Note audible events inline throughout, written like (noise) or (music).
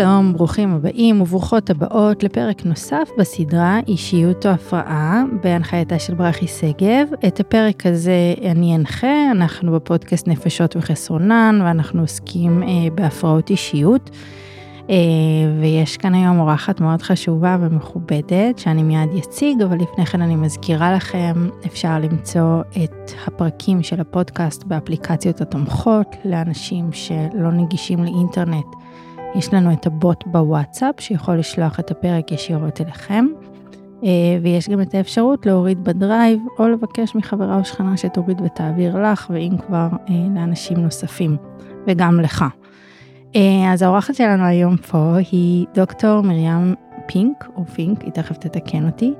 שלום, ברוכים הבאים וברוכות הבאות לפרק נוסף בסדרה אישיות או הפרעה בהנחייתה של ברכי שגב. את הפרק הזה אני אנחה, אנחנו בפודקאסט נפשות וחסרונן ואנחנו עוסקים אה, בהפרעות אישיות. אה, ויש כאן היום אורחת מאוד חשובה ומכובדת שאני מיד אציג, אבל לפני כן אני מזכירה לכם, אפשר למצוא את הפרקים של הפודקאסט באפליקציות התומכות לאנשים שלא נגישים לאינטרנט. יש לנו את הבוט בוואטסאפ שיכול לשלוח את הפרק ישירות אליכם. אה, ויש גם את האפשרות להוריד בדרייב או לבקש מחברה או שכנה שתוריד ותעביר לך, ואם כבר אה, לאנשים נוספים, וגם לך. אה, אז האורחת שלנו היום פה היא דוקטור מרים פינק, או פינק, היא תכף תתקן אותי,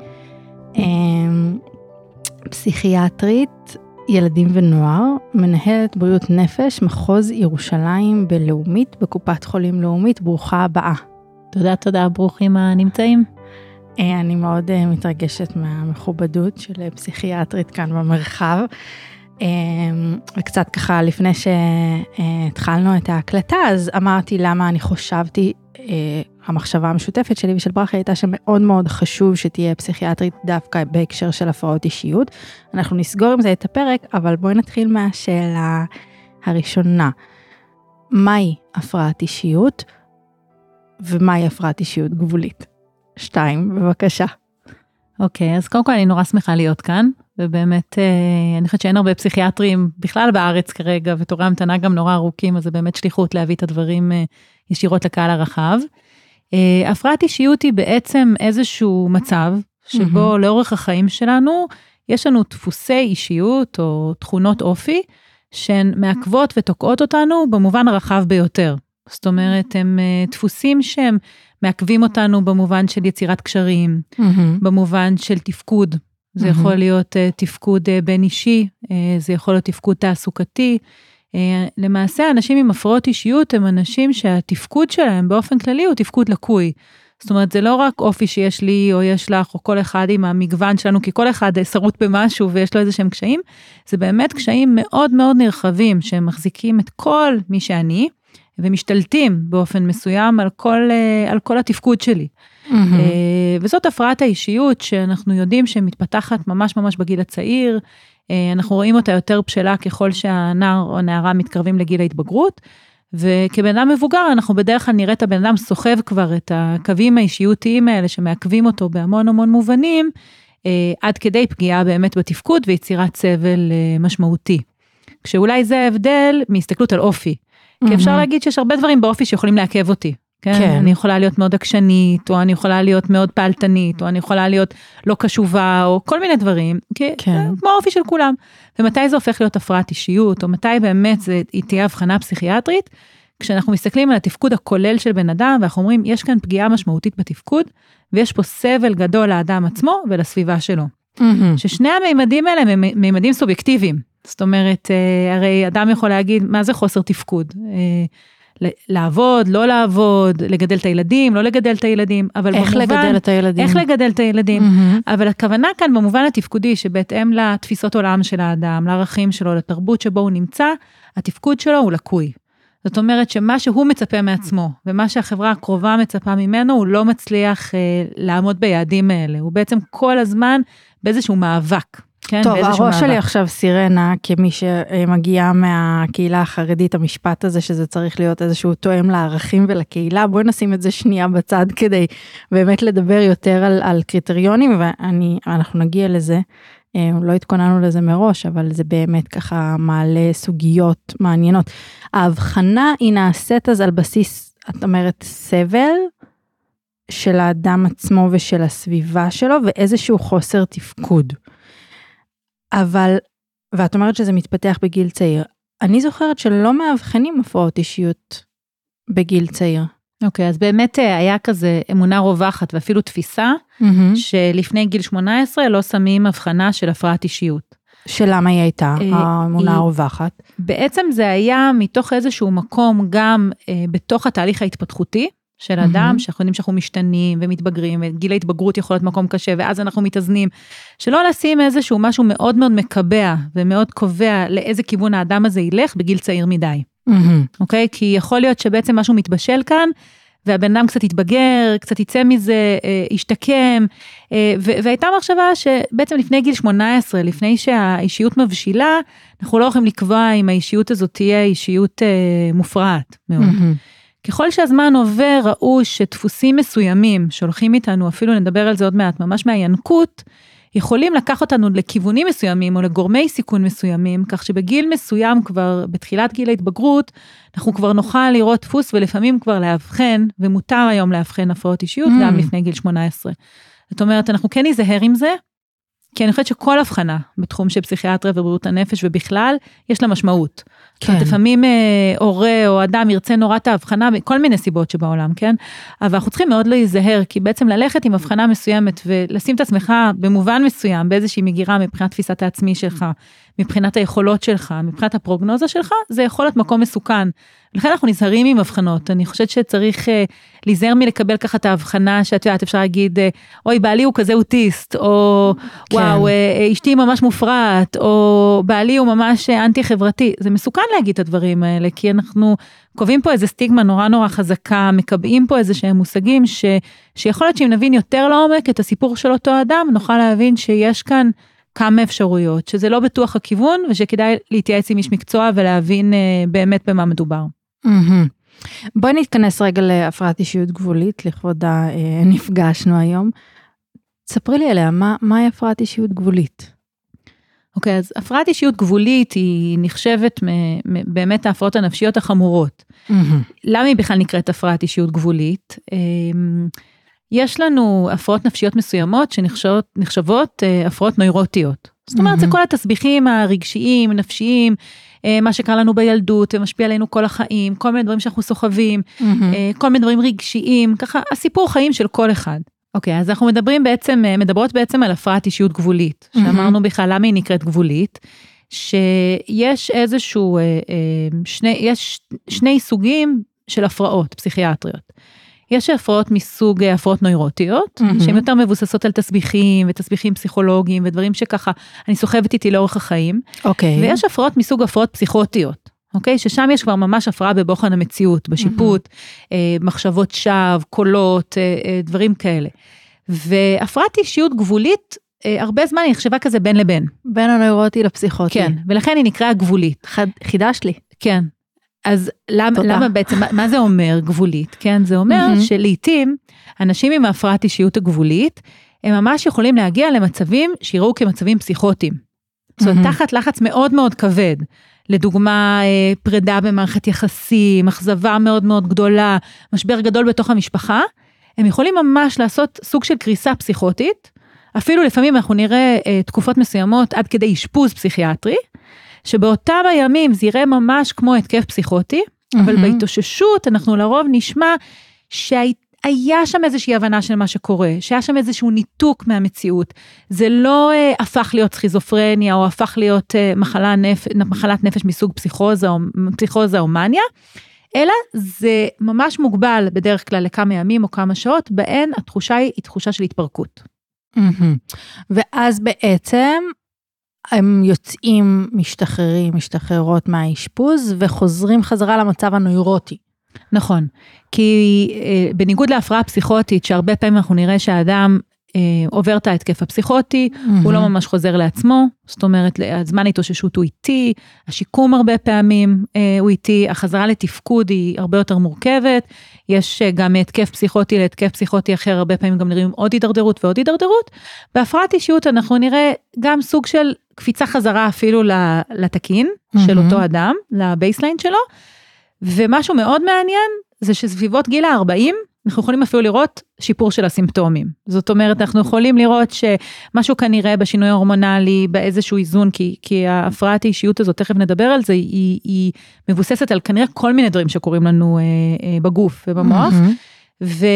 פסיכיאטרית, ילדים ונוער, מנהלת בריאות נפש, מחוז ירושלים בלאומית, בקופת חולים לאומית, ברוכה הבאה. תודה, תודה, ברוכים הנמצאים. אה, אני מאוד אה, מתרגשת מהמכובדות של פסיכיאטרית כאן במרחב. אה, וקצת ככה לפני שהתחלנו את ההקלטה, אז אמרתי למה אני חושבתי המחשבה המשותפת שלי ושל ברכה הייתה שמאוד מאוד חשוב שתהיה פסיכיאטרית דווקא בהקשר של הפרעות אישיות. אנחנו נסגור עם זה את הפרק, אבל בואי נתחיל מהשאלה הראשונה. מהי הפרעת אישיות ומהי הפרעת אישיות גבולית? שתיים, בבקשה. אוקיי, okay, אז קודם כל אני נורא שמחה להיות כאן, ובאמת אה, אני חושבת שאין הרבה פסיכיאטרים בכלל בארץ כרגע, ותורי המתנה גם נורא ארוכים, אז זה באמת שליחות להביא את הדברים אה, ישירות לקהל הרחב. Uh, הפרעת אישיות היא בעצם איזשהו מצב שבו mm-hmm. לאורך החיים שלנו יש לנו דפוסי אישיות או תכונות אופי שהן מעכבות ותוקעות אותנו במובן הרחב ביותר. זאת אומרת, הם דפוסים שהם מעכבים אותנו במובן של יצירת קשרים, mm-hmm. במובן של תפקוד. זה. יכול להיות uh, תפקוד uh, בין אישי, uh, זה יכול להיות תפקוד תעסוקתי, אה, למעשה אנשים עם הפרעות אישיות הם אנשים שהתפקוד שלהם באופן כללי הוא תפקוד לקוי. זאת אומרת, זה לא רק אופי שיש לי או יש לך, או כל אחד עם המגוון שלנו, כי כל אחד שרוט במשהו ויש לו איזה שהם קשיים, זה באמת קשיים מאוד מאוד נרחבים, שהם מחזיקים את כל מי שאני, ומשתלטים באופן מסוים על כל, אה, על כל התפקוד שלי. Mm-hmm. וזאת הפרעת האישיות שאנחנו יודעים שמתפתחת ממש ממש בגיל הצעיר, אה, אנחנו רואים אותה יותר בשלה ככל שהנער או הנערה מתקרבים לגיל ההתבגרות. וכבן אדם מבוגר אנחנו בדרך כלל נראה את הבן אדם סוחב כבר את הקווים האישיותיים האלה שמעכבים אותו בהמון המון מובנים, עד כדי פגיעה באמת בתפקוד ויצירת סבל משמעותי. כשאולי זה ההבדל מהסתכלות על אופי. כי אפשר להגיד שיש הרבה דברים באופי שיכולים לעכב אותי. כן? כן. אני יכולה להיות מאוד עקשנית, או אני יכולה להיות מאוד פעלתנית, או אני יכולה להיות לא קשובה, או כל מיני דברים, כי כן. כמו האופי של כולם. ומתי זה הופך להיות הפרעת אישיות, או מתי באמת זה, היא תהיה הבחנה פסיכיאטרית? כשאנחנו מסתכלים על התפקוד הכולל של בן אדם, ואנחנו אומרים, יש כאן פגיעה משמעותית בתפקוד, ויש פה סבל גדול לאדם עצמו ולסביבה שלו. Mm-hmm. ששני המימדים האלה הם מימדים סובייקטיביים. זאת אומרת, אה, הרי אדם יכול להגיד, מה זה חוסר תפקוד? אה, לעבוד, לא לעבוד, לגדל את הילדים, לא לגדל את הילדים, אבל איך במובן... איך לגדל את הילדים. איך לגדל את הילדים. Mm-hmm. אבל הכוונה כאן במובן התפקודי, שבהתאם לתפיסות עולם של האדם, לערכים שלו, לתרבות שבו הוא נמצא, התפקוד שלו הוא לקוי. זאת אומרת שמה שהוא מצפה מעצמו, ומה שהחברה הקרובה מצפה ממנו, הוא לא מצליח אה, לעמוד ביעדים האלה. הוא בעצם כל הזמן באיזשהו מאבק. כן, טוב, הראש. שלי עכשיו סירנה, כמי שמגיעה מהקהילה החרדית, המשפט הזה שזה צריך להיות איזשהו תואם לערכים ולקהילה, בואי נשים את זה שנייה בצד כדי באמת לדבר יותר על, על קריטריונים, ואנחנו נגיע לזה. אה, לא התכוננו לזה מראש, אבל זה באמת ככה מעלה סוגיות מעניינות. ההבחנה היא נעשית אז על בסיס, את אומרת, סבל של האדם עצמו ושל הסביבה שלו, ואיזשהו חוסר תפקוד. אבל, ואת אומרת שזה מתפתח בגיל צעיר. אני זוכרת שלא מאבחנים הפרעות אישיות בגיל צעיר. אוקיי, okay, אז באמת אה, היה כזה אמונה רווחת ואפילו תפיסה, mm-hmm. שלפני גיל 18 לא שמים הבחנה של הפרעת אישיות. שלמה היא הייתה, אה, האמונה הרווחת? בעצם זה היה מתוך איזשהו מקום גם אה, בתוך התהליך ההתפתחותי, של אדם, mm-hmm. שאנחנו יודעים שאנחנו משתנים ומתבגרים, וגיל ההתבגרות יכול להיות מקום קשה, ואז אנחנו מתאזנים. שלא לשים איזשהו משהו מאוד מאוד מקבע ומאוד קובע לאיזה כיוון האדם הזה ילך בגיל צעיר מדי. Mm-hmm. אוקיי? כי יכול להיות שבעצם משהו מתבשל כאן, והבן אדם קצת יתבגר, קצת יצא מזה, ישתקם, והייתה מחשבה שבעצם לפני גיל 18, לפני שהאישיות מבשילה, אנחנו לא יכולים לקבוע אם האישיות הזאת תהיה אישיות מופרעת מאוד. Mm-hmm. ככל שהזמן עובר, ראו שדפוסים מסוימים שהולכים איתנו, אפילו נדבר על זה עוד מעט, ממש מהינקות, יכולים לקח אותנו לכיוונים מסוימים או לגורמי סיכון מסוימים, כך שבגיל מסוים כבר, בתחילת גיל ההתבגרות, אנחנו כבר נוכל לראות דפוס ולפעמים כבר לאבחן, ומותר היום לאבחן הפרעות אישיות mm. גם לפני גיל 18. זאת אומרת, אנחנו כן ניזהר עם זה, כי אני חושבת שכל הבחנה בתחום של פסיכיאטריה ובריאות הנפש ובכלל, יש לה משמעות. כן. זאת לפעמים אה, הורה או אדם ירצה נורא את ההבחנה מכל מיני סיבות שבעולם, כן? אבל אנחנו צריכים מאוד להיזהר, כי בעצם ללכת עם הבחנה מסוימת ולשים את עצמך במובן מסוים באיזושהי מגירה מבחינת תפיסת העצמי שלך, מבחינת היכולות שלך, מבחינת הפרוגנוזה שלך, זה יכול להיות מקום מסוכן. לכן אנחנו נזהרים עם הבחנות, אני חושבת שצריך uh, להיזהר מלקבל ככה את ההבחנה שאת יודעת, אפשר להגיד, uh, אוי, בעלי הוא כזה אוטיסט, או כן. וואו, uh, אשתי ממש מופרעת, או בעלי הוא ממש אנטי חברתי. זה מסוכן להגיד את הדברים האלה, כי אנחנו קובעים פה איזה סטיגמה נורא נורא חזקה, מקבעים פה איזה שהם מושגים, ש, שיכול להיות שאם נבין יותר לעומק את הסיפור של אותו אדם, נוכל להבין שיש כאן כמה אפשרויות, שזה לא בטוח הכיוון, ושכדאי להתייעץ עם איש מקצוע ולהבין uh, באמת במה מדובר. Mm-hmm. בואי נתכנס רגע להפרעת אישיות גבולית, לכבוד הנפגשנו אה, היום. ספרי לי עליה, מה, מהי הפרעת אישיות גבולית? אוקיי, okay, אז הפרעת אישיות גבולית היא נחשבת מ- מ- באמת ההפרעות הנפשיות החמורות. Mm-hmm. למה היא בכלל נקראת הפרעת אישיות גבולית? אמ, יש לנו הפרעות נפשיות מסוימות שנחשבות אה, הפרעות נוירוטיות. זאת אומרת, mm-hmm. זה כל התסביכים הרגשיים, נפשיים, אה, מה שקרה לנו בילדות ומשפיע עלינו כל החיים, כל מיני דברים שאנחנו סוחבים, mm-hmm. כל מיני דברים רגשיים, ככה הסיפור חיים של כל אחד. אוקיי, אז אנחנו מדברים בעצם, מדברות בעצם על הפרעת אישיות גבולית, mm-hmm. שאמרנו בכלל למה היא נקראת גבולית, שיש איזשהו, שני, יש שני סוגים של הפרעות פסיכיאטריות. יש הפרעות מסוג אה, הפרעות נוירוטיות, mm-hmm. שהן יותר מבוססות על תסביכים ותסביכים פסיכולוגיים ודברים שככה אני סוחבת איתי לאורך החיים. אוקיי. Okay. ויש הפרעות מסוג הפרעות פסיכוטיות. אוקיי? Okay, ששם יש כבר ממש הפרעה בבוחן המציאות, בשיפוט, mm-hmm. אה, מחשבות שווא, קולות, אה, אה, דברים כאלה. והפרעת אישיות גבולית, אה, הרבה זמן היא נחשבה כזה בין לבין. בין הנוירוטי לפסיכוטי. כן, ולכן היא נקראה גבולית. חד, חידשת לי. כן, אז למה, למה בעצם, מה זה אומר גבולית? כן, זה אומר mm-hmm. שלעיתים אנשים עם ההפרעת אישיות הגבולית, הם ממש יכולים להגיע למצבים שיראו כמצבים פסיכוטיים. Mm-hmm. זאת אומרת, תחת לחץ מאוד מאוד כבד. לדוגמה, אה, פרידה במערכת יחסים, אכזבה מאוד מאוד גדולה, משבר גדול בתוך המשפחה, הם יכולים ממש לעשות סוג של קריסה פסיכוטית. אפילו לפעמים אנחנו נראה אה, תקופות מסוימות עד כדי אשפוז פסיכיאטרי, שבאותם הימים זה יראה ממש כמו התקף פסיכוטי, mm-hmm. אבל בהתאוששות אנחנו לרוב נשמע שהיה שם איזושהי הבנה של מה שקורה, שהיה שם איזשהו ניתוק מהמציאות. זה לא אה, הפך להיות סכיזופרניה או הפך להיות אה, מחלה נפ... מחלת נפש מסוג פסיכוזה או, פסיכוזה או מניה, אלא זה ממש מוגבל בדרך כלל לכמה ימים או כמה שעות, בהן התחושה היא, היא תחושה של התפרקות. Mm-hmm. ואז בעצם הם יוצאים, משתחררים, משתחררות מהאשפוז וחוזרים חזרה למצב הנוירוטי. נכון, כי אה, בניגוד להפרעה פסיכוטית, שהרבה פעמים אנחנו נראה שהאדם עובר את ההתקף הפסיכוטי, mm-hmm. הוא לא ממש חוזר לעצמו, זאת אומרת, הזמן ההתאוששות הוא איטי, השיקום הרבה פעמים אה, הוא איטי, החזרה לתפקוד היא הרבה יותר מורכבת, יש אה, גם התקף פסיכוטי להתקף פסיכוטי אחר, הרבה פעמים גם נראים עוד הידרדרות ועוד הידרדרות. בהפרעת אישיות אנחנו נראה גם סוג של קפיצה חזרה אפילו לתקין mm-hmm. של אותו אדם, לבייסליין שלו, ומשהו מאוד מעניין זה שסביבות גיל ה-40, אנחנו יכולים אפילו לראות שיפור של הסימפטומים. זאת אומרת, אנחנו יכולים לראות שמשהו כנראה בשינוי ההורמונלי, באיזשהו איזון, כי, כי ההפרעת האישיות הזאת, תכף נדבר על זה, היא, היא מבוססת על כנראה כל מיני דברים שקורים לנו אה, אה, בגוף ובמוח, mm-hmm. ו,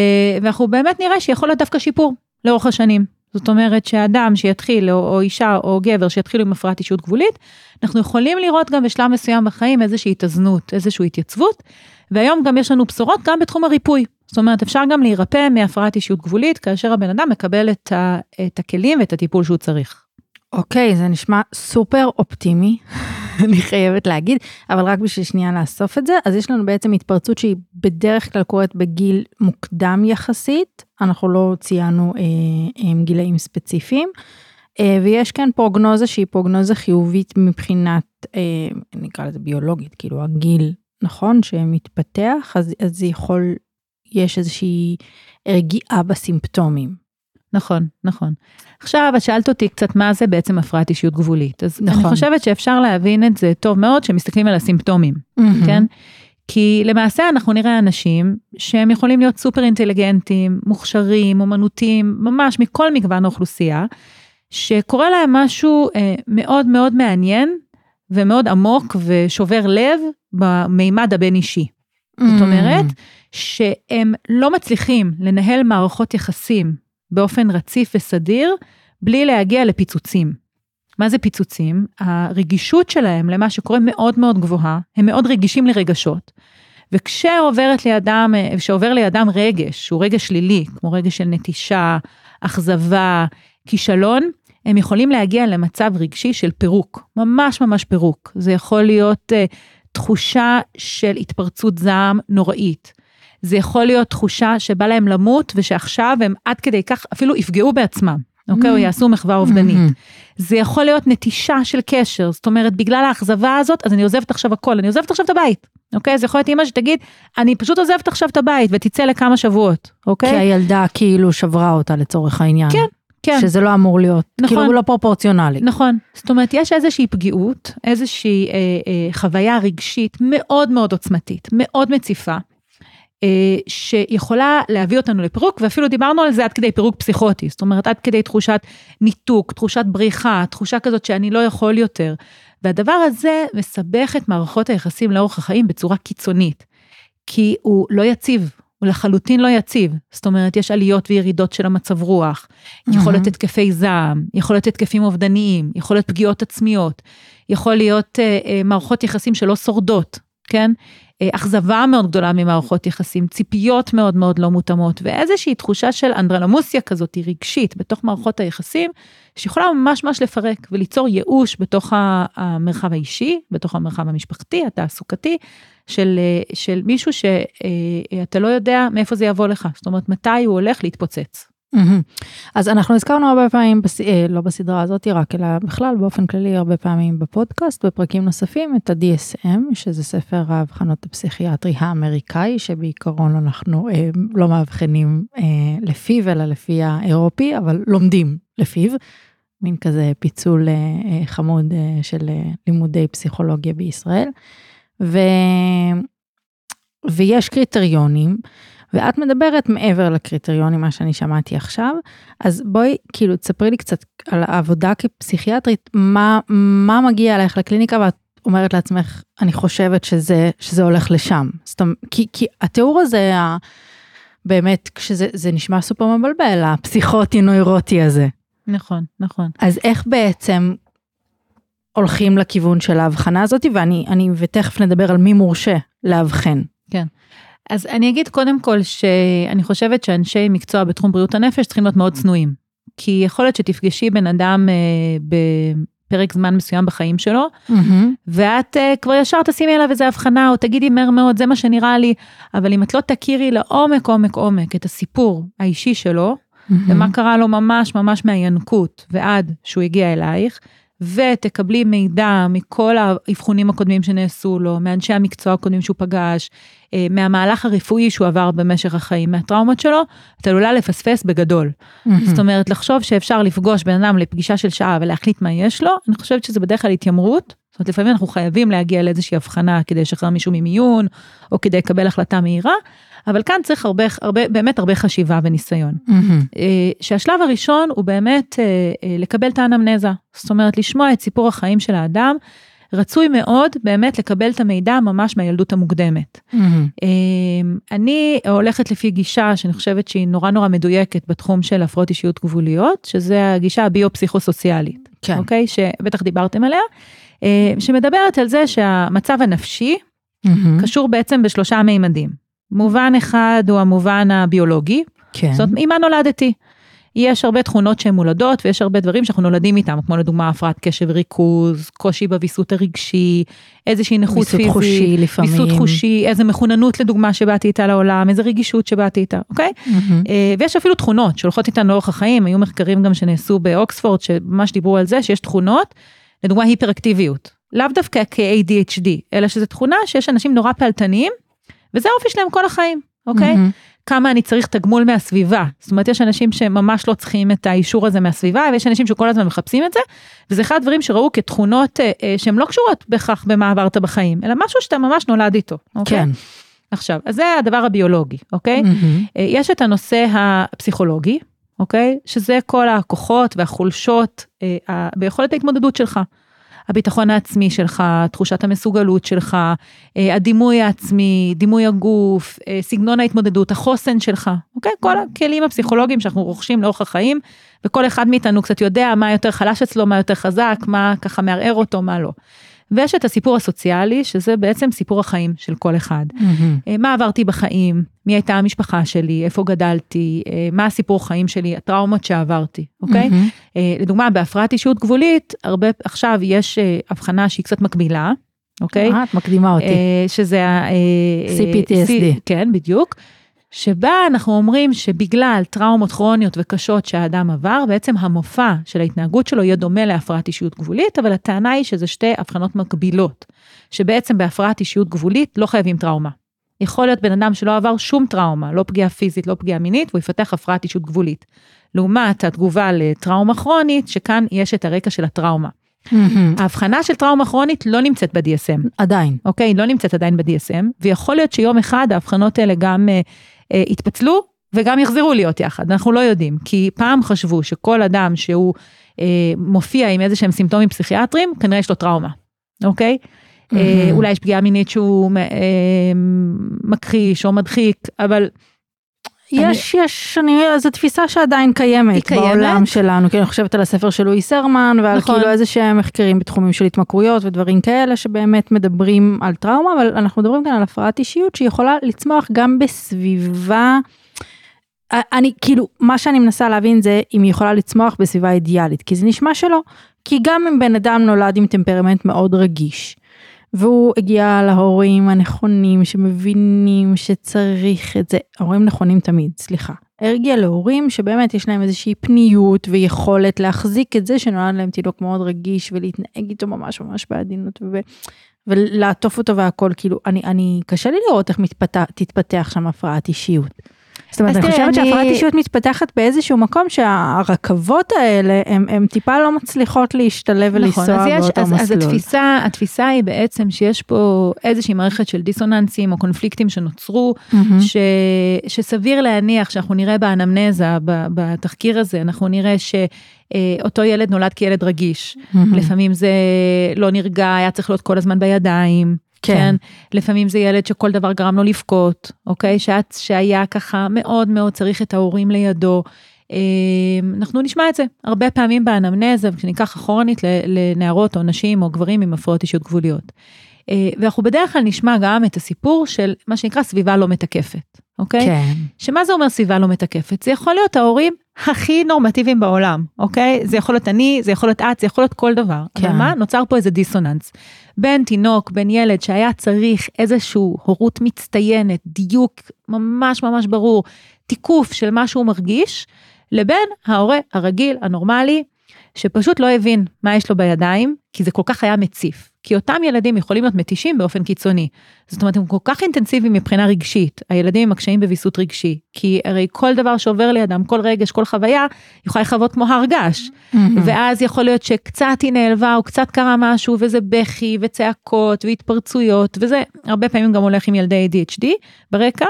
ואנחנו באמת נראה שיכול להיות דווקא שיפור לאורך השנים. זאת אומרת שאדם שיתחיל, או, או אישה או גבר שיתחילו עם הפרעת אישיות גבולית, אנחנו יכולים לראות גם בשלב מסוים בחיים איזושהי התאזנות, איזושהי התייצבות, והיום גם יש לנו בשורות גם בתחום הריפוי. זאת אומרת, אפשר גם להירפא מהפרעת אישיות גבולית, כאשר הבן אדם מקבל את, ה, את הכלים ואת הטיפול שהוא צריך. אוקיי, זה נשמע סופר אופטימי. (laughs) אני חייבת להגיד, אבל רק בשביל שנייה לאסוף את זה, אז יש לנו בעצם התפרצות שהיא בדרך כלל קורית בגיל מוקדם יחסית, אנחנו לא ציינו אה, אה, גילאים ספציפיים, אה, ויש כאן פרוגנוזה שהיא פרוגנוזה חיובית מבחינת, אה, נקרא לזה ביולוגית, כאילו הגיל, נכון, שמתפתח, אז, אז זה יכול, יש איזושהי רגיעה בסימפטומים. נכון, נכון. עכשיו, את שאלת אותי קצת מה זה בעצם הפרעת אישיות גבולית. אז נכון. אני חושבת שאפשר להבין את זה טוב מאוד כשמסתכלים על הסימפטומים, mm-hmm. כן? כי למעשה אנחנו נראה אנשים שהם יכולים להיות סופר אינטליגנטים, מוכשרים, אומנותיים, ממש מכל מגוון האוכלוסייה, שקורה להם משהו אה, מאוד מאוד מעניין ומאוד עמוק ושובר לב במימד הבין אישי. Mm-hmm. זאת אומרת, שהם לא מצליחים לנהל מערכות יחסים באופן רציף וסדיר, בלי להגיע לפיצוצים. מה זה פיצוצים? הרגישות שלהם למה שקורה מאוד מאוד גבוהה, הם מאוד רגישים לרגשות. וכשעוברת לידם, כשעובר לידם רגש, שהוא רגש שלילי, כמו רגש של נטישה, אכזבה, כישלון, הם יכולים להגיע למצב רגשי של פירוק, ממש ממש פירוק. זה יכול להיות uh, תחושה של התפרצות זעם נוראית. זה יכול להיות תחושה שבא להם למות ושעכשיו הם עד כדי כך אפילו יפגעו בעצמם, אוקיי? או mm. יעשו מחווה אובדנית. Mm-hmm. זה יכול להיות נטישה של קשר, זאת אומרת, בגלל האכזבה הזאת, אז אני עוזבת עכשיו הכל, אני עוזבת עכשיו את הבית, אוקיי? זה יכול להיות אימא שתגיד, אני פשוט עוזבת עכשיו את הבית ותצא לכמה שבועות, אוקיי? כי הילדה כאילו שברה אותה לצורך העניין. כן. כן. שזה לא אמור להיות, נכון, כאילו לא פרופורציונלי. נכון, זאת אומרת יש איזושהי פגיעות, איזושהי אה, אה, חוויה רגשית מאוד מאוד עוצמתית, מאוד מציפה, אה, שיכולה להביא אותנו לפירוק, ואפילו דיברנו על זה עד כדי פירוק פסיכוטי, זאת אומרת עד כדי תחושת ניתוק, תחושת בריחה, תחושה כזאת שאני לא יכול יותר. והדבר הזה מסבך את מערכות היחסים לאורך החיים בצורה קיצונית, כי הוא לא יציב, הוא לחלוטין לא יציב. זאת אומרת, יש עליות וירידות של המצב רוח, יכול להיות התקפי זעם, יכול להיות התקפים אובדניים, יכול להיות פגיעות עצמיות, יכול להיות אה, אה, מערכות יחסים שלא שורדות, כן? אה, אכזבה מאוד גדולה ממערכות יחסים, ציפיות מאוד מאוד לא מותאמות, ואיזושהי תחושה של אנדרלמוסיה כזאת, היא רגשית, בתוך מערכות היחסים, שיכולה ממש ממש לפרק וליצור ייאוש בתוך המרחב האישי, בתוך המרחב המשפחתי, התעסוקתי, של, אה, של מישהו שאתה אה, לא יודע מאיפה זה יבוא לך, זאת אומרת, מתי הוא הולך להתפוצץ. אז אנחנו הזכרנו הרבה פעמים, בס... אה, לא בסדרה הזאת רק, אלא בכלל באופן כללי הרבה פעמים בפודקאסט, בפרקים נוספים, את ה-DSM, שזה ספר האבחנות הפסיכיאטרי האמריקאי, שבעיקרון אנחנו אה, לא מאבחנים אה, לפיו, אלא לפי האירופי, אבל לומדים לפיו. מין כזה פיצול אה, אה, חמוד אה, של אה, לימודי פסיכולוגיה בישראל. ו... ויש קריטריונים. ואת מדברת מעבר לקריטריונים, מה שאני שמעתי עכשיו, אז בואי, כאילו, תספרי לי קצת על העבודה כפסיכיאטרית, מה, מה מגיע אלייך לקליניקה ואת אומרת לעצמך, אני חושבת שזה, שזה הולך לשם. זאת אומרת, כי, כי התיאור הזה, ה, באמת, כשזה נשמע סופר מבלבל, הפסיכוטי-נוירוטי הזה. נכון, נכון. אז איך בעצם הולכים לכיוון של ההבחנה הזאת, ואני, אני, ותכף נדבר על מי מורשה לאבחן. כן. אז אני אגיד קודם כל שאני חושבת שאנשי מקצוע בתחום בריאות הנפש צריכים להיות מאוד צנועים. כי יכול להיות שתפגשי בן אדם אה, בפרק זמן מסוים בחיים שלו, mm-hmm. ואת אה, כבר ישר תשימי עליו איזה הבחנה, או תגידי מהר מאוד, זה מה שנראה לי, אבל אם את לא תכירי לעומק עומק עומק את הסיפור האישי שלו, mm-hmm. ומה קרה לו ממש ממש מהינקות ועד שהוא הגיע אלייך, ותקבלי מידע מכל האבחונים הקודמים שנעשו לו, מאנשי המקצוע הקודמים שהוא פגש, אה, מהמהלך הרפואי שהוא עבר במשך החיים, מהטראומות שלו, את עלולה לפספס בגדול. Mm-hmm. זאת אומרת, לחשוב שאפשר לפגוש בן אדם לפגישה של שעה ולהחליט מה יש לו, אני חושבת שזה בדרך כלל התיימרות. אומרת, לפעמים אנחנו חייבים להגיע לאיזושהי הבחנה כדי לשחרר מישהו ממיון, או כדי לקבל החלטה מהירה, אבל כאן צריך הרבה, הרבה, באמת הרבה חשיבה וניסיון. Mm-hmm. שהשלב הראשון הוא באמת אה, לקבל את האנמנזה, זאת אומרת, לשמוע את סיפור החיים של האדם, רצוי מאוד באמת לקבל את המידע ממש מהילדות המוקדמת. Mm-hmm. אני הולכת לפי גישה שאני חושבת שהיא נורא נורא מדויקת בתחום של הפרעות אישיות גבוליות, שזה הגישה הביו-פסיכוסוציאלית, כן. אוקיי? שבטח דיברתם עליה, אה, שמדברת על זה שהמצב הנפשי mm-hmm. קשור בעצם בשלושה מימדים. מובן אחד הוא המובן הביולוגי, כן. זאת אומרת, עם מה נולדתי? יש הרבה תכונות שהן מולדות ויש הרבה דברים שאנחנו נולדים איתם, כמו לדוגמה הפרעת קשב וריכוז, קושי בוויסות הרגשי, איזושהי נכות פיזית, ויסות חושי לפעמים. ויסות חושי, איזה מחוננות לדוגמה שבאתי איתה לעולם, איזה רגישות שבאתי איתה, אוקיי? אה, ויש אפילו תכונות שהולכות איתנו לאורך החיים, היו מחקרים גם שנעשו באוקספורד שממש דיברו על זה שיש תכונות, לדוגמה היפראקטיביות, לאו דווקא כ-ADHD, אלא שזו תכונה שיש אנשים נורא פעלתניים, וזה האופי שלהם כל החיים, אוקיי? מהמם. כמה אני צריך תגמול מהסביבה. זאת אומרת, יש אנשים שממש לא צריכים את האישור הזה מהסביבה, ויש אנשים שכל הזמן מחפשים את זה, וזה אחד הדברים שראו כתכונות אה, אה, שהן לא קשורות בהכרח במה עברת בחיים, אלא משהו שאתה ממש נולד איתו, אוקיי? כן. עכשיו, אז זה הדבר הביולוגי, אוקיי? מהמם. אה, יש את הנושא הפסיכולוגי, אוקיי? שזה כל הכוחות והחולשות אה, ביכולת ההתמודדות שלך. הביטחון העצמי שלך, תחושת המסוגלות שלך, אה, הדימוי העצמי, דימוי הגוף, אה, סגנון ההתמודדות, החוסן שלך, אוקיי? כל הכלים הפסיכולוגיים שאנחנו רוכשים לאורך החיים, וכל אחד מאיתנו קצת יודע מה יותר חלש אצלו, מה יותר חזק, מה ככה מערער אותו, מה לא. ויש את הסיפור הסוציאלי, שזה בעצם סיפור החיים של כל אחד. אה, מה עברתי בחיים, מי הייתה המשפחה שלי, איפה גדלתי, אה, מה הסיפור חיים שלי, הטראומות שעברתי, אוקיי? אה, לדוגמה, בהפרעת אישיות גבולית, הרבה, עכשיו יש הבחנה שהיא קצת מקבילה, אוקיי? אה, את מקדימה אותי. שזה ה... CPTSD. כן, בדיוק. שבה אנחנו אומרים שבגלל טראומות כרוניות וקשות שהאדם עבר, בעצם המופע של ההתנהגות שלו יהיה דומה להפרעת אישיות גבולית, אבל הטענה היא שזה שתי הבחנות מקבילות, שבעצם בהפרעת אישיות גבולית לא חייבים טראומה. יכול להיות בן אדם שלא עבר שום טראומה, לא פגיעה פיזית, לא פגיעה מינית, והוא יפתח הפרעת אישיות גבולית. לעומת התגובה לטראומה כרונית, שכאן יש את הרקע של הטראומה. ההבחנה של טראומה כרונית לא נמצאת ב-DSM. עדיין. אוקיי? לא נמצאת עדיין ב-DSM, ויכול להיות שיום אחד ההבחנות האלה גם אה, יתפצלו וגם יחזרו להיות יחד, אנחנו לא יודעים. כי פעם חשבו שכל אדם שהוא אה, מופיע עם איזה שהם סימפטומים פסיכיאטריים, כנראה יש לו טראומה, אוקיי? אה, מהמם. אולי יש פגיעה מינית שהוא אה, מכחיש או מדחיק, אבל יש, יש, אני, זו תפיסה שעדיין קיימת, קיימת. בעולם שלנו, כי אני חושבת על הספר של לואי סרמן, ועל נכון. כאילו איזה שהם מחקרים בתחומים של התמכרויות ודברים כאלה, שבאמת מדברים על טראומה, אבל אנחנו מדברים כאן על הפרעת אישיות שיכולה לצמוח גם בסביבה, אני כאילו, מה שאני מנסה להבין זה אם היא יכולה לצמוח בסביבה אידיאלית, כי זה נשמע שלא, כי גם אם בן אדם נולד עם טמפרמנט מאוד רגיש, והוא הגיע להורים הנכונים שמבינים שצריך את זה, ההורים נכונים תמיד, סליחה. הגיע להורים שבאמת יש להם איזושהי פניות ויכולת להחזיק את זה שנולד להם תינוק מאוד רגיש ולהתנהג איתו ממש ממש בעדינות ו... ולעטוף אותו והכל, כאילו, אני, אני, קשה לי לראות איך מתפתח, תתפתח שם הפרעת אישיות. זאת אומרת, אז אני חושבת אני- שהפרעת אישיות מתפתחת באיזשהו מקום שהרכבות האלה, הן טיפה לא מצליחות להשתלב ולנסוע נכון, אז יש, באותו אז, אז מסלול. התפיסה, התפיסה היא בעצם שיש פה איזושהי מערכת של דיסוננסים או קונפליקטים שנוצרו, מהמם. ש, שסביר להניח שאנחנו נראה באנמנזה, בתחקיר הזה, אנחנו נראה שאותו ילד נולד כילד רגיש. מהמם. לפעמים זה לא נרגע, היה צריך להיות כל הזמן בידיים. כן. כן. לפעמים זה ילד שכל דבר גרם לו לבכות, אוקיי? שאת, שהיה ככה מאוד מאוד צריך את ההורים לידו. אה, אנחנו נשמע את זה הרבה פעמים באנמנזה, וכשניקח אחורנית לנערות או נשים או גברים עם הפרעות אישיות גבוליות. אה, ואנחנו בדרך כלל נשמע גם את הסיפור של מה שנקרא סביבה לא מתקפת, אוקיי? כן. שמה זה אומר סביבה לא מתקפת? זה יכול להיות ההורים הכי נורמטיביים בעולם, אוקיי? זה יכול להיות אני, זה יכול להיות את, זה יכול להיות כל דבר. כן. אבל מה? נוצר פה איזה דיסוננס. בין תינוק, בין ילד שהיה צריך איזשהו הורות מצטיינת, דיוק ממש ממש ברור, תיקוף של מה שהוא מרגיש, לבין ההורה הרגיל, הנורמלי, שפשוט לא הבין מה יש לו בידיים, כי זה כל כך היה מציף. כי אותם ילדים יכולים להיות מתישים באופן קיצוני. זאת אומרת, הם כל כך אינטנסיביים מבחינה רגשית, הילדים עם הקשיים בוויסות רגשי. כי הרי כל דבר שעובר לידם, כל רגש, כל חוויה, יכולה לחוות כמו הר געש. מהמם. ואז יכול להיות שקצת היא נעלבה, או קצת קרה משהו, וזה בכי, וצעקות, והתפרצויות, וזה הרבה פעמים גם הולך עם ילדי ADHD ברקע.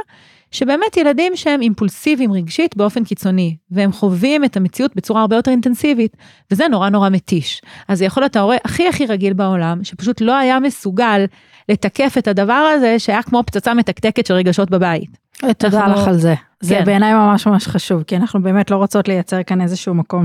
שבאמת ילדים שהם אימפולסיביים רגשית באופן קיצוני, והם חווים את המציאות בצורה הרבה יותר אינטנסיבית, וזה נורא נורא מתיש. אז זה יכול להיות ההורה הכי הכי רגיל בעולם, שפשוט לא היה מסוגל לתקף את הדבר הזה, שהיה כמו פצצה מתקתקת של רגשות בבית. תודה אנחנו- לך על זה. זה כן. בעיניי ממש ממש חשוב, כי אנחנו באמת לא רוצות לייצר כאן איזשהו מקום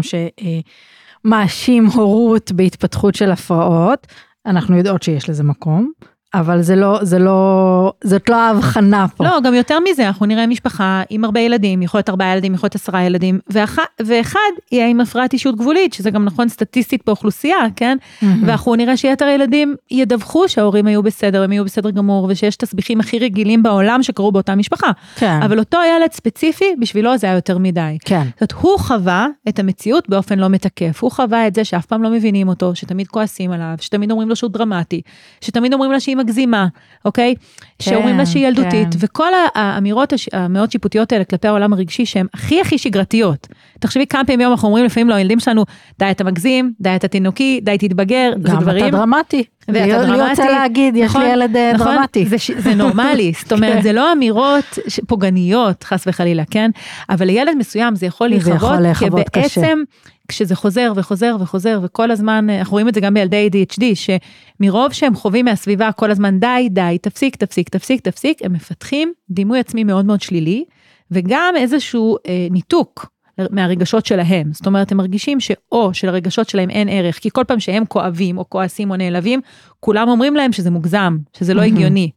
שמאשים הורות בהתפתחות של הפרעות. אנחנו יודעות שיש לזה מקום, אבל זה לא, זה לא, זאת לא ההבחנה פה. לא, גם יותר מזה, אנחנו נראה משפחה עם הרבה ילדים, יכול להיות ארבעה ילדים, יכול להיות עשרה ילדים, ואח, ואחד יהיה עם הפרעת אישות גבולית, שזה גם נכון סטטיסטית באוכלוסייה, כן? Mm-hmm. ואנחנו נראה שיתר הילדים ידווחו שההורים היו בסדר, הם היו בסדר גמור, ושיש תסביכים הכי רגילים בעולם שקרו באותה משפחה. כן. אבל אותו ילד ספציפי, בשבילו זה היה יותר מדי. כן. זאת אומרת, הוא חווה את המציאות באופן לא מתקף, הוא חווה את זה שאף פעם לא מבינים אותו, שתמיד כועסים עליו, שתמיד אומרים לו שהוא דרמטי, שתמיד אומרים לה שהיא מגזימה, אוקיי? כן, שאומרים לה שהיא ילדותית, כן. וכל האמירות המאוד שיפוטיות האלה כלפי העולם הרגשי שהן הכי הכי שגרתיות. תחשבי כמה פעמים אנחנו אומרים לפעמים לילדים שלנו, די אתה מגזים, די אתה תינוקי, די תתבגר, זה גם דברים. אתה דרמטי. ואתה לי- לי דרמטי. רוצה להגיד, יש נכון, לי ילד אה, נכון, דרמטי. זה, זה נורמלי, זאת (laughs) אומרת, כן. זה לא אמירות פוגעניות, חס וחלילה, כן? אבל לילד מסוים זה יכול להיחוות כי. בעצם, כשזה חוזר וחוזר וחוזר, וכל הזמן, אה, אנחנו רואים את זה גם בילדי ADHD, שמרוב שהם חווים מהסביבה כל הזמן, די, די, תפסיק, תפסיק, תפסיק, תפסיק, הם מפתחים דימוי עצמי מאוד מאוד שלילי, וגם איזשהו אה, ניתוק. מהרגשות שלהם, זאת אומרת הם מרגישים שאו שלרגשות שלהם אין ערך, כי כל פעם שהם כואבים או כועסים או נעלבים, כולם אומרים להם שזה מוגזם, שזה לא. הגיוני.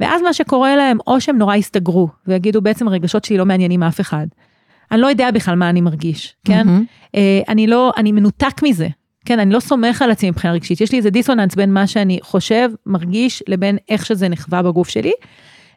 ואז מה שקורה להם, או שהם נורא יסתגרו, ויגידו בעצם הרגשות שלי לא מעניינים אף אחד. אני לא יודע בכלל מה אני מרגיש, כן? אה, אני לא, אני מנותק מזה. כן, אני לא סומך על עצמי מבחינה רגשית. יש לי איזה דיסוננס בין מה שאני חושב, מרגיש, לבין איך שזה נחווה בגוף שלי,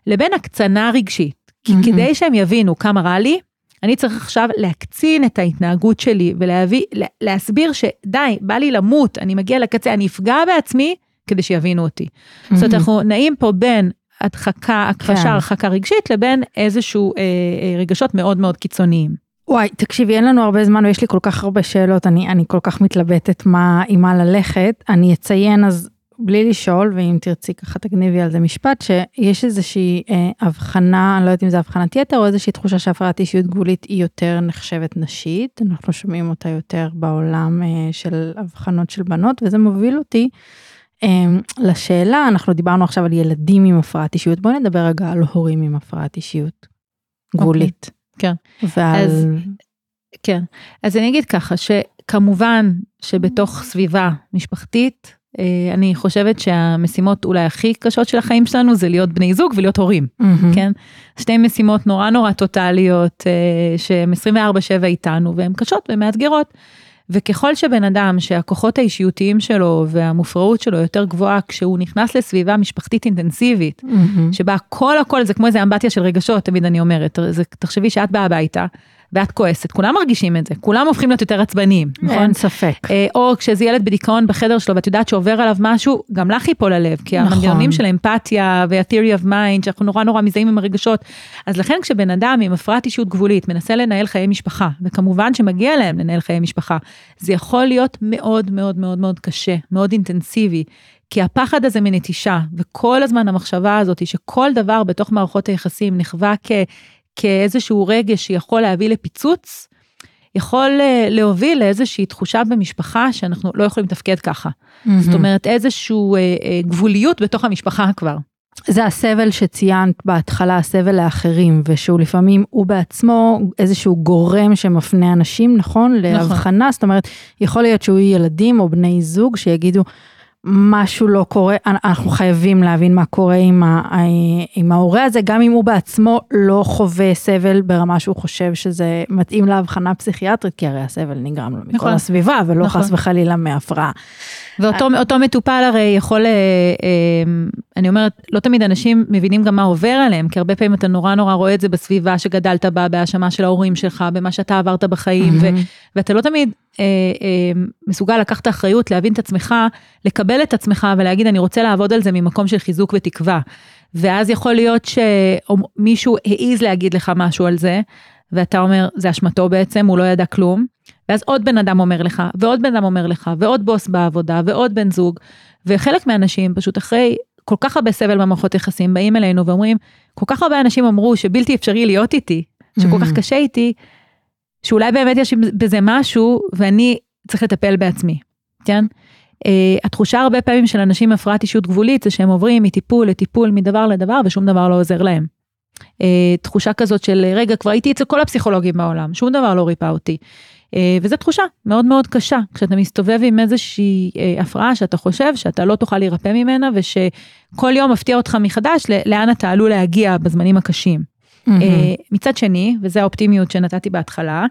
לבין הקצנה רגשית. כי מהמם. כדי שהם יבינו כמה רע לי, אני צריך עכשיו להקצין את ההתנהגות שלי ולהביא, לה- להסביר שדי, בא לי למות, אני מגיע לקצה, אני אפגע בעצמי כדי שיבינו אותי. זאת אומרת, אנחנו נעים פה בין הדחקה, הכחשה, כן. הרחקה רגשית, לבין איזשהו אה, אה, רגשות מאוד מאוד קיצוניים. וואי, תקשיבי, אין לנו הרבה זמן ויש לי כל כך הרבה שאלות, אני, אני כל כך מתלבטת מה, עם מה ללכת. אני אציין אז, בלי לשאול, ואם תרצי ככה תגניבי על זה משפט, שיש איזושהי אה, הבחנה, אני לא יודעת אם זה הבחנת יתר, או איזושהי תחושה שהפרעת אישיות גבולית היא יותר נחשבת נשית, אנחנו שומעים אותה יותר בעולם אה, של הבחנות של בנות, וזה מוביל אותי אה, לשאלה, אנחנו דיברנו עכשיו על ילדים עם הפרעת אישיות, בואי נדבר רגע על הורים עם הפרעת אישיות גבולית. כן. ועל... אז- כן, אז אני אגיד ככה, שכמובן שבתוך סביבה משפחתית, אני חושבת שהמשימות אולי הכי קשות של החיים שלנו זה להיות בני זוג ולהיות הורים, מהמם. כן? שתי משימות נורא נורא טוטאליות, אה, שהן 24/7 איתנו, והן קשות ומאתגרות. וככל שבן אדם שהכוחות האישיותיים שלו והמופרעות שלו יותר גבוהה כשהוא נכנס לסביבה משפחתית אינטנסיבית, מהמם. שבה הכל הכל זה כמו איזה אמבטיה של רגשות, תמיד אני אומרת, זה, תחשבי שאת באה הביתה, ואת כועסת, כולם מרגישים את זה, כולם הופכים להיות יותר עצבניים, נכון? אין ספק. אה, או כשזה ילד בדיכאון בחדר שלו ואת יודעת שעובר עליו משהו, גם לך ייפול הלב, כי נכון. המנגנונים של האמפתיה וה-theory of mind, שאנחנו נורא נורא מזהים עם הרגשות, אז לכן כשבן אדם עם הפרעת אישיות גבולית מנסה לנהל חיי משפחה, וכמובן שמגיע להם לנהל חיי משפחה, זה יכול להיות מאוד מאוד מאוד מאוד קשה, מאוד אינטנסיבי. כי הפחד הזה מנטישה, וכל הזמן המחשבה הזאת שכל דבר בתוך מערכות היחסים נחווה כ, כאיזשהו רגש שיכול להביא לפיצוץ, יכול אה, להוביל לאיזושהי תחושה במשפחה שאנחנו לא יכולים לתפקד ככה. זאת אומרת, איזושהי אה, אה, גבוליות בתוך המשפחה כבר. זה הסבל שציינת בהתחלה, הסבל לאחרים, ושהוא לפעמים, הוא בעצמו איזשהו גורם שמפנה אנשים, נכון? להבחנה, זאת אומרת, יכול להיות שהוא ילדים או בני זוג שיגידו, משהו לא קורה, אנחנו חייבים להבין מה קורה עם, ה, עם ההורה הזה, גם אם הוא בעצמו לא חווה סבל ברמה שהוא חושב שזה מתאים להבחנה פסיכיאטרית, כי הרי הסבל נגרם לו מכל נכון. הסביבה, ולא נכון. חס וחלילה מהפרעה. ואותו אותו מטופל הרי יכול, אה, אה, אני אומרת, לא תמיד אנשים מבינים גם מה עובר עליהם, כי הרבה פעמים אתה נורא נורא רואה את זה בסביבה שגדלת בה, בהאשמה של ההורים שלך, במה שאתה עברת בחיים, ו- ואתה לא תמיד אה, אה, מסוגל לקחת אחריות, להבין את עצמך, לקבל את עצמך ולהגיד, אני רוצה לעבוד על זה ממקום של חיזוק ותקווה. ואז יכול להיות שמישהו העז להגיד לך משהו על זה, ואתה אומר, זה אשמתו בעצם, הוא לא ידע כלום. ואז עוד בן אדם אומר לך, ועוד בן אדם אומר לך, ועוד בוס בעבודה, ועוד בן זוג. וחלק מהאנשים פשוט אחרי כל כך הרבה סבל במערכות יחסים, באים אלינו ואומרים, כל כך הרבה אנשים אמרו שבלתי אפשרי להיות איתי, שכל כך Mhm. קשה איתי, שאולי באמת יש בזה משהו, ואני צריך לטפל בעצמי, כן? Uh, התחושה הרבה פעמים של אנשים עם הפרעת אישיות גבולית זה שהם עוברים מטיפול לטיפול, מדבר לדבר, ושום דבר לא עוזר להם. Uh, תחושה כזאת של רגע, כבר הייתי אצל כל הפסיכולוגים בעולם, שום דבר לא ריפא אותי. אה, וזו תחושה מאוד מאוד קשה, כשאתה מסתובב עם איזושהי אה, הפרעה שאתה חושב שאתה לא תוכל להירפא ממנה, ושכל יום מפתיע אותך מחדש לאן אתה עלול להגיע בזמנים הקשים. Mm-hmm. מצד שני, וזו האופטימיות שנתתי בהתחלה,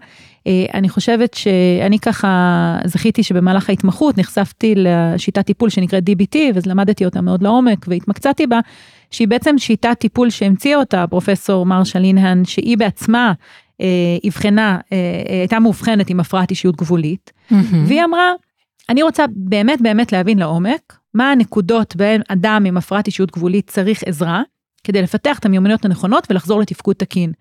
אני חושבת שאני ככה זכיתי שבמהלך ההתמחות נחשפתי לשיטת טיפול שנקראת DBT, ואז למדתי אותה מאוד לעומק והתמקצעתי בה, שהיא בעצם שיטת טיפול שהמציאה אותה פרופסור מרשה לינהן, שהיא בעצמה אבחנה, אה, אה, הייתה מאובחנת עם הפרעת אישיות גבולית. והיא אמרה, אני רוצה באמת באמת להבין לעומק, מה הנקודות בהן אדם עם הפרעת אישיות גבולית צריך עזרה, כדי לפתח את המיומנויות הנכונות ולחזור לתפקוד תקין.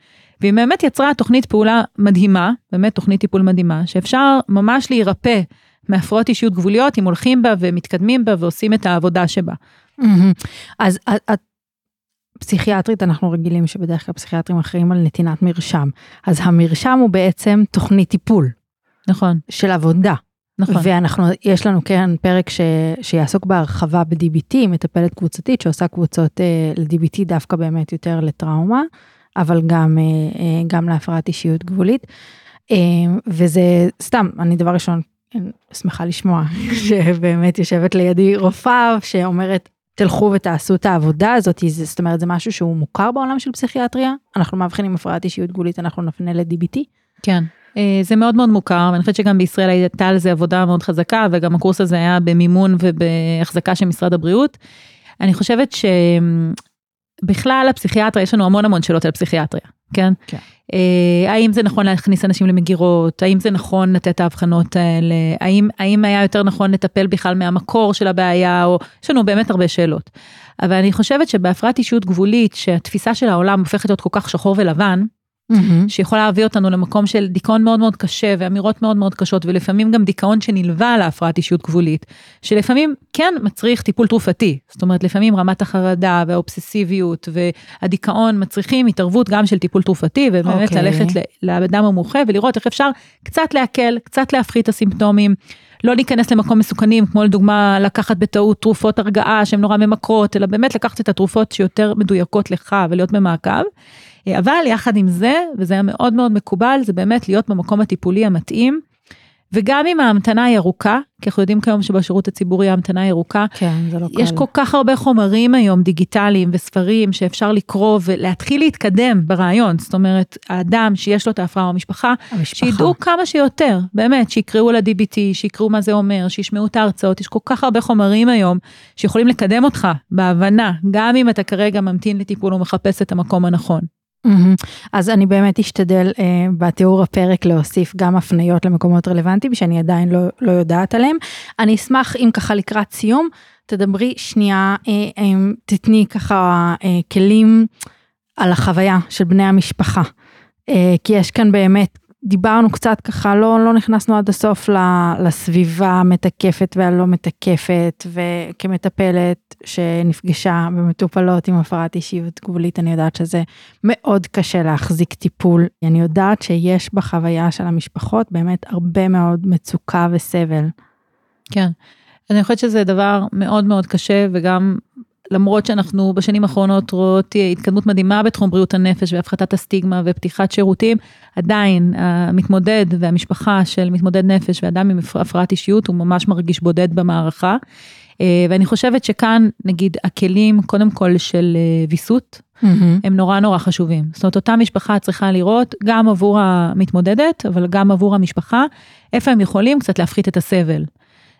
והיא באמת יצרה תוכנית פעולה מדהימה, באמת תוכנית טיפול מדהימה, שאפשר ממש להירפא מהפרעות אישיות גבוליות אם הולכים בה ומתקדמים בה ועושים את העבודה שבה. Mm-hmm. אז את פסיכיאטרית אנחנו רגילים שבדרך כלל פסיכיאטרים אחראים על נתינת מרשם. אז המרשם הוא בעצם תוכנית טיפול. נכון. של עבודה. נכון. ואנחנו, יש לנו כן פרק ש, שיעסוק בהרחבה ב-DBT, מטפלת קבוצתית שעושה קבוצות אה, ל-DBT דווקא באמת יותר לטראומה, אבל גם, אה, אה, גם להפרעת אישיות גבולית. אה, וזה סתם, אני דבר ראשון שמחה לשמוע (laughs) שבאמת יושבת לידי רופאה שאומרת תלכו ותעשו את העבודה הזאת, זאת אומרת זה משהו שהוא מוכר בעולם של פסיכיאטריה, אנחנו מאבחנים הפרעת אישיות גבולית, אנחנו נפנה ל-DBT. כן. אה, זה מאוד מאוד מוכר, ואני חושבת שגם בישראל הייתה על זה עבודה מאוד חזקה, וגם הקורס הזה היה במימון ובהחזקה של משרד הבריאות. אני חושבת שבכלל הפסיכיאטריה, יש לנו המון המון שאלות על פסיכיאטריה, כן? כן. אה, האם זה נכון להכניס אנשים למגירות, האם זה נכון לתת את ההבחנות האלה, האם, האם היה יותר נכון לטפל בכלל מהמקור של הבעיה, או יש לנו באמת הרבה שאלות. אבל אני חושבת שבהפרעת אישיות גבולית, שהתפיסה של העולם הופכת להיות כל כך שחור ולבן, mm-hmm. שיכולה להביא אותנו למקום של דיכאון מאוד מאוד קשה ואמירות מאוד מאוד קשות ולפעמים גם דיכאון שנלווה להפרעת אישיות גבולית, שלפעמים כן מצריך טיפול תרופתי, זאת אומרת לפעמים רמת החרדה והאובססיביות והדיכאון מצריכים התערבות גם של טיפול תרופתי ובאמת okay. אוקיי. ללכת לאדם המומחה ולראות איך אפשר קצת להקל, קצת להפחית את הסימפטומים. לא להיכנס למקום מסוכנים, כמו לדוגמה לקחת בטעות תרופות הרגעה שהן נורא ממכרות, אלא באמת לקחת את התרופות שיותר מדויקות לך ולהיות במעקב. אבל יחד עם זה, וזה היה מאוד מאוד מקובל, זה באמת להיות במקום הטיפולי המתאים. וגם אם ההמתנה היא ארוכה, כי אנחנו יודעים כיום שבשירות הציבורי ההמתנה היא ארוכה, כן, זה לא קל. יש כל כך הרבה חומרים היום דיגיטליים וספרים שאפשר לקרוא ולהתחיל להתקדם ברעיון, זאת אומרת, האדם שיש לו את ההפרעה המשפחה, המשפחה, שידעו כמה שיותר, באמת, שיקראו על ה-DBT, שיקראו מה זה אומר, שישמעו את ההרצאות, יש כל כך הרבה חומרים היום שיכולים לקדם אותך בהבנה, גם אם אתה כרגע ממתין לטיפול ומחפש את המקום הנכון. אז אני באמת אשתדל uh, בתיאור הפרק להוסיף גם הפניות למקומות רלוונטיים שאני עדיין לא, לא יודעת עליהם. אני אשמח אם ככה לקראת סיום תדברי שנייה, uh, um, תתני ככה כלים על החוויה של בני המשפחה. כי יש כאן באמת דיברנו קצת ככה, לא, לא נכנסנו עד הסוף לסביבה המתקפת והלא מתקפת, וכמטפלת שנפגשה במטופלות עם הפרעת אישיות גבולית, אני יודעת שזה מאוד קשה להחזיק טיפול. אני יודעת שיש בחוויה של המשפחות באמת הרבה מאוד מצוקה וסבל. כן. אני חושבת שזה דבר מאוד מאוד קשה וגם למרות שאנחנו בשנים האחרונות רואות התקדמות מדהימה בתחום בריאות הנפש והפחתת הסטיגמה ופתיחת שירותים, עדיין המתמודד והמשפחה של מתמודד נפש ואדם עם הפרעת אישיות הוא ממש מרגיש בודד במערכה. אה, ואני חושבת שכאן נגיד הכלים קודם כל של אה, ויסות, mm-hmm. הם נורא נורא חשובים. זאת אומרת אותה משפחה צריכה לראות גם עבור המתמודדת אבל גם עבור המשפחה איפה הם יכולים קצת להפחית את הסבל.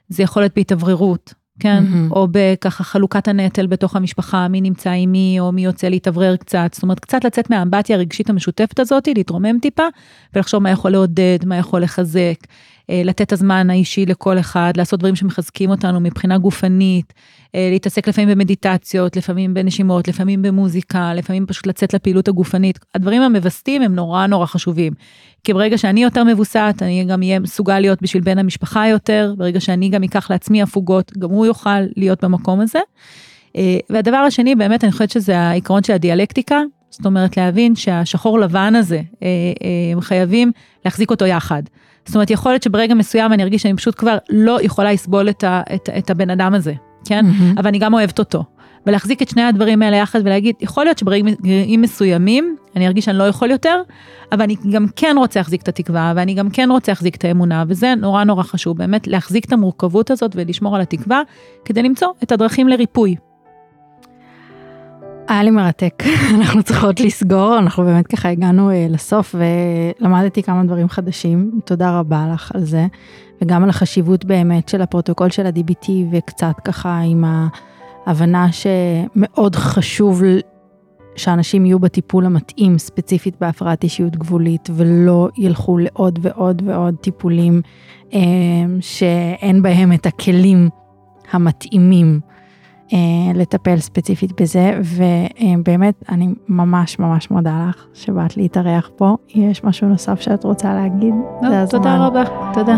זה יכול להיות בהתאווררות, כן? Mm-hmm. או בככה חלוקת הנטל בתוך המשפחה, מי נמצא עם מי, או מי יוצא להתאוורר קצת. זאת אומרת, קצת לצאת מהאמבטיה הרגשית המשותפת הזאת, להתרומם טיפה, ולחשוב מה יכול לעודד, מה יכול לחזק, לתת את הזמן האישי לכל אחד, לעשות דברים שמחזקים אותנו מבחינה גופנית, אה, להתעסק לפעמים במדיטציות, לפעמים בנשימות, לפעמים במוזיקה, לפעמים פשוט לצאת לפעילות הגופנית. הדברים המווסתים הם נורא נורא חשובים. כי ברגע שאני יותר מבוסת, אני גם אהיה מסוגל להיות בשביל בן המשפחה יותר, ברגע שאני גם אקח לעצמי הפוגות, גם הוא יוכל להיות במקום הזה. אה, והדבר השני, באמת, אני חושבת שזה העיקרון של הדיאלקטיקה, זאת אומרת להבין שהשחור לבן הזה, הם חייבים להחזיק אותו יחד. זאת אומרת, יכול להיות שברגע מסוים אני ארגיש שאני פשוט כבר לא יכולה לסבול את, ה, את, את הבן אדם הזה, כן? Mm-hmm. אבל אני גם אוהבת אותו. ולהחזיק את שני הדברים האלה יחד ולהגיד, יכול להיות שברגעים מסוימים אני ארגיש שאני לא יכול יותר, אבל אני גם כן רוצה להחזיק את התקווה, ואני גם כן רוצה להחזיק את האמונה, וזה נורא נורא חשוב, באמת להחזיק את המורכבות הזאת ולשמור על התקווה, כדי למצוא את הדרכים לריפוי. היה לי מרתק, (laughs) אנחנו צריכות לסגור, אנחנו באמת ככה הגענו uh, לסוף ולמדתי כמה דברים חדשים, תודה רבה לך על זה, וגם על החשיבות באמת של הפרוטוקול של ה-DBT וקצת ככה עם ההבנה שמאוד חשוב שאנשים יהיו בטיפול המתאים ספציפית בהפרעת אישיות גבולית ולא ילכו לעוד ועוד ועוד טיפולים uh, שאין בהם את הכלים המתאימים. אה, לטפל ספציפית בזה, ובאמת אני ממש ממש מודה לך שבאת להתארח פה. יש משהו נוסף שאת רוצה להגיד? לא, תודה רבה. תודה.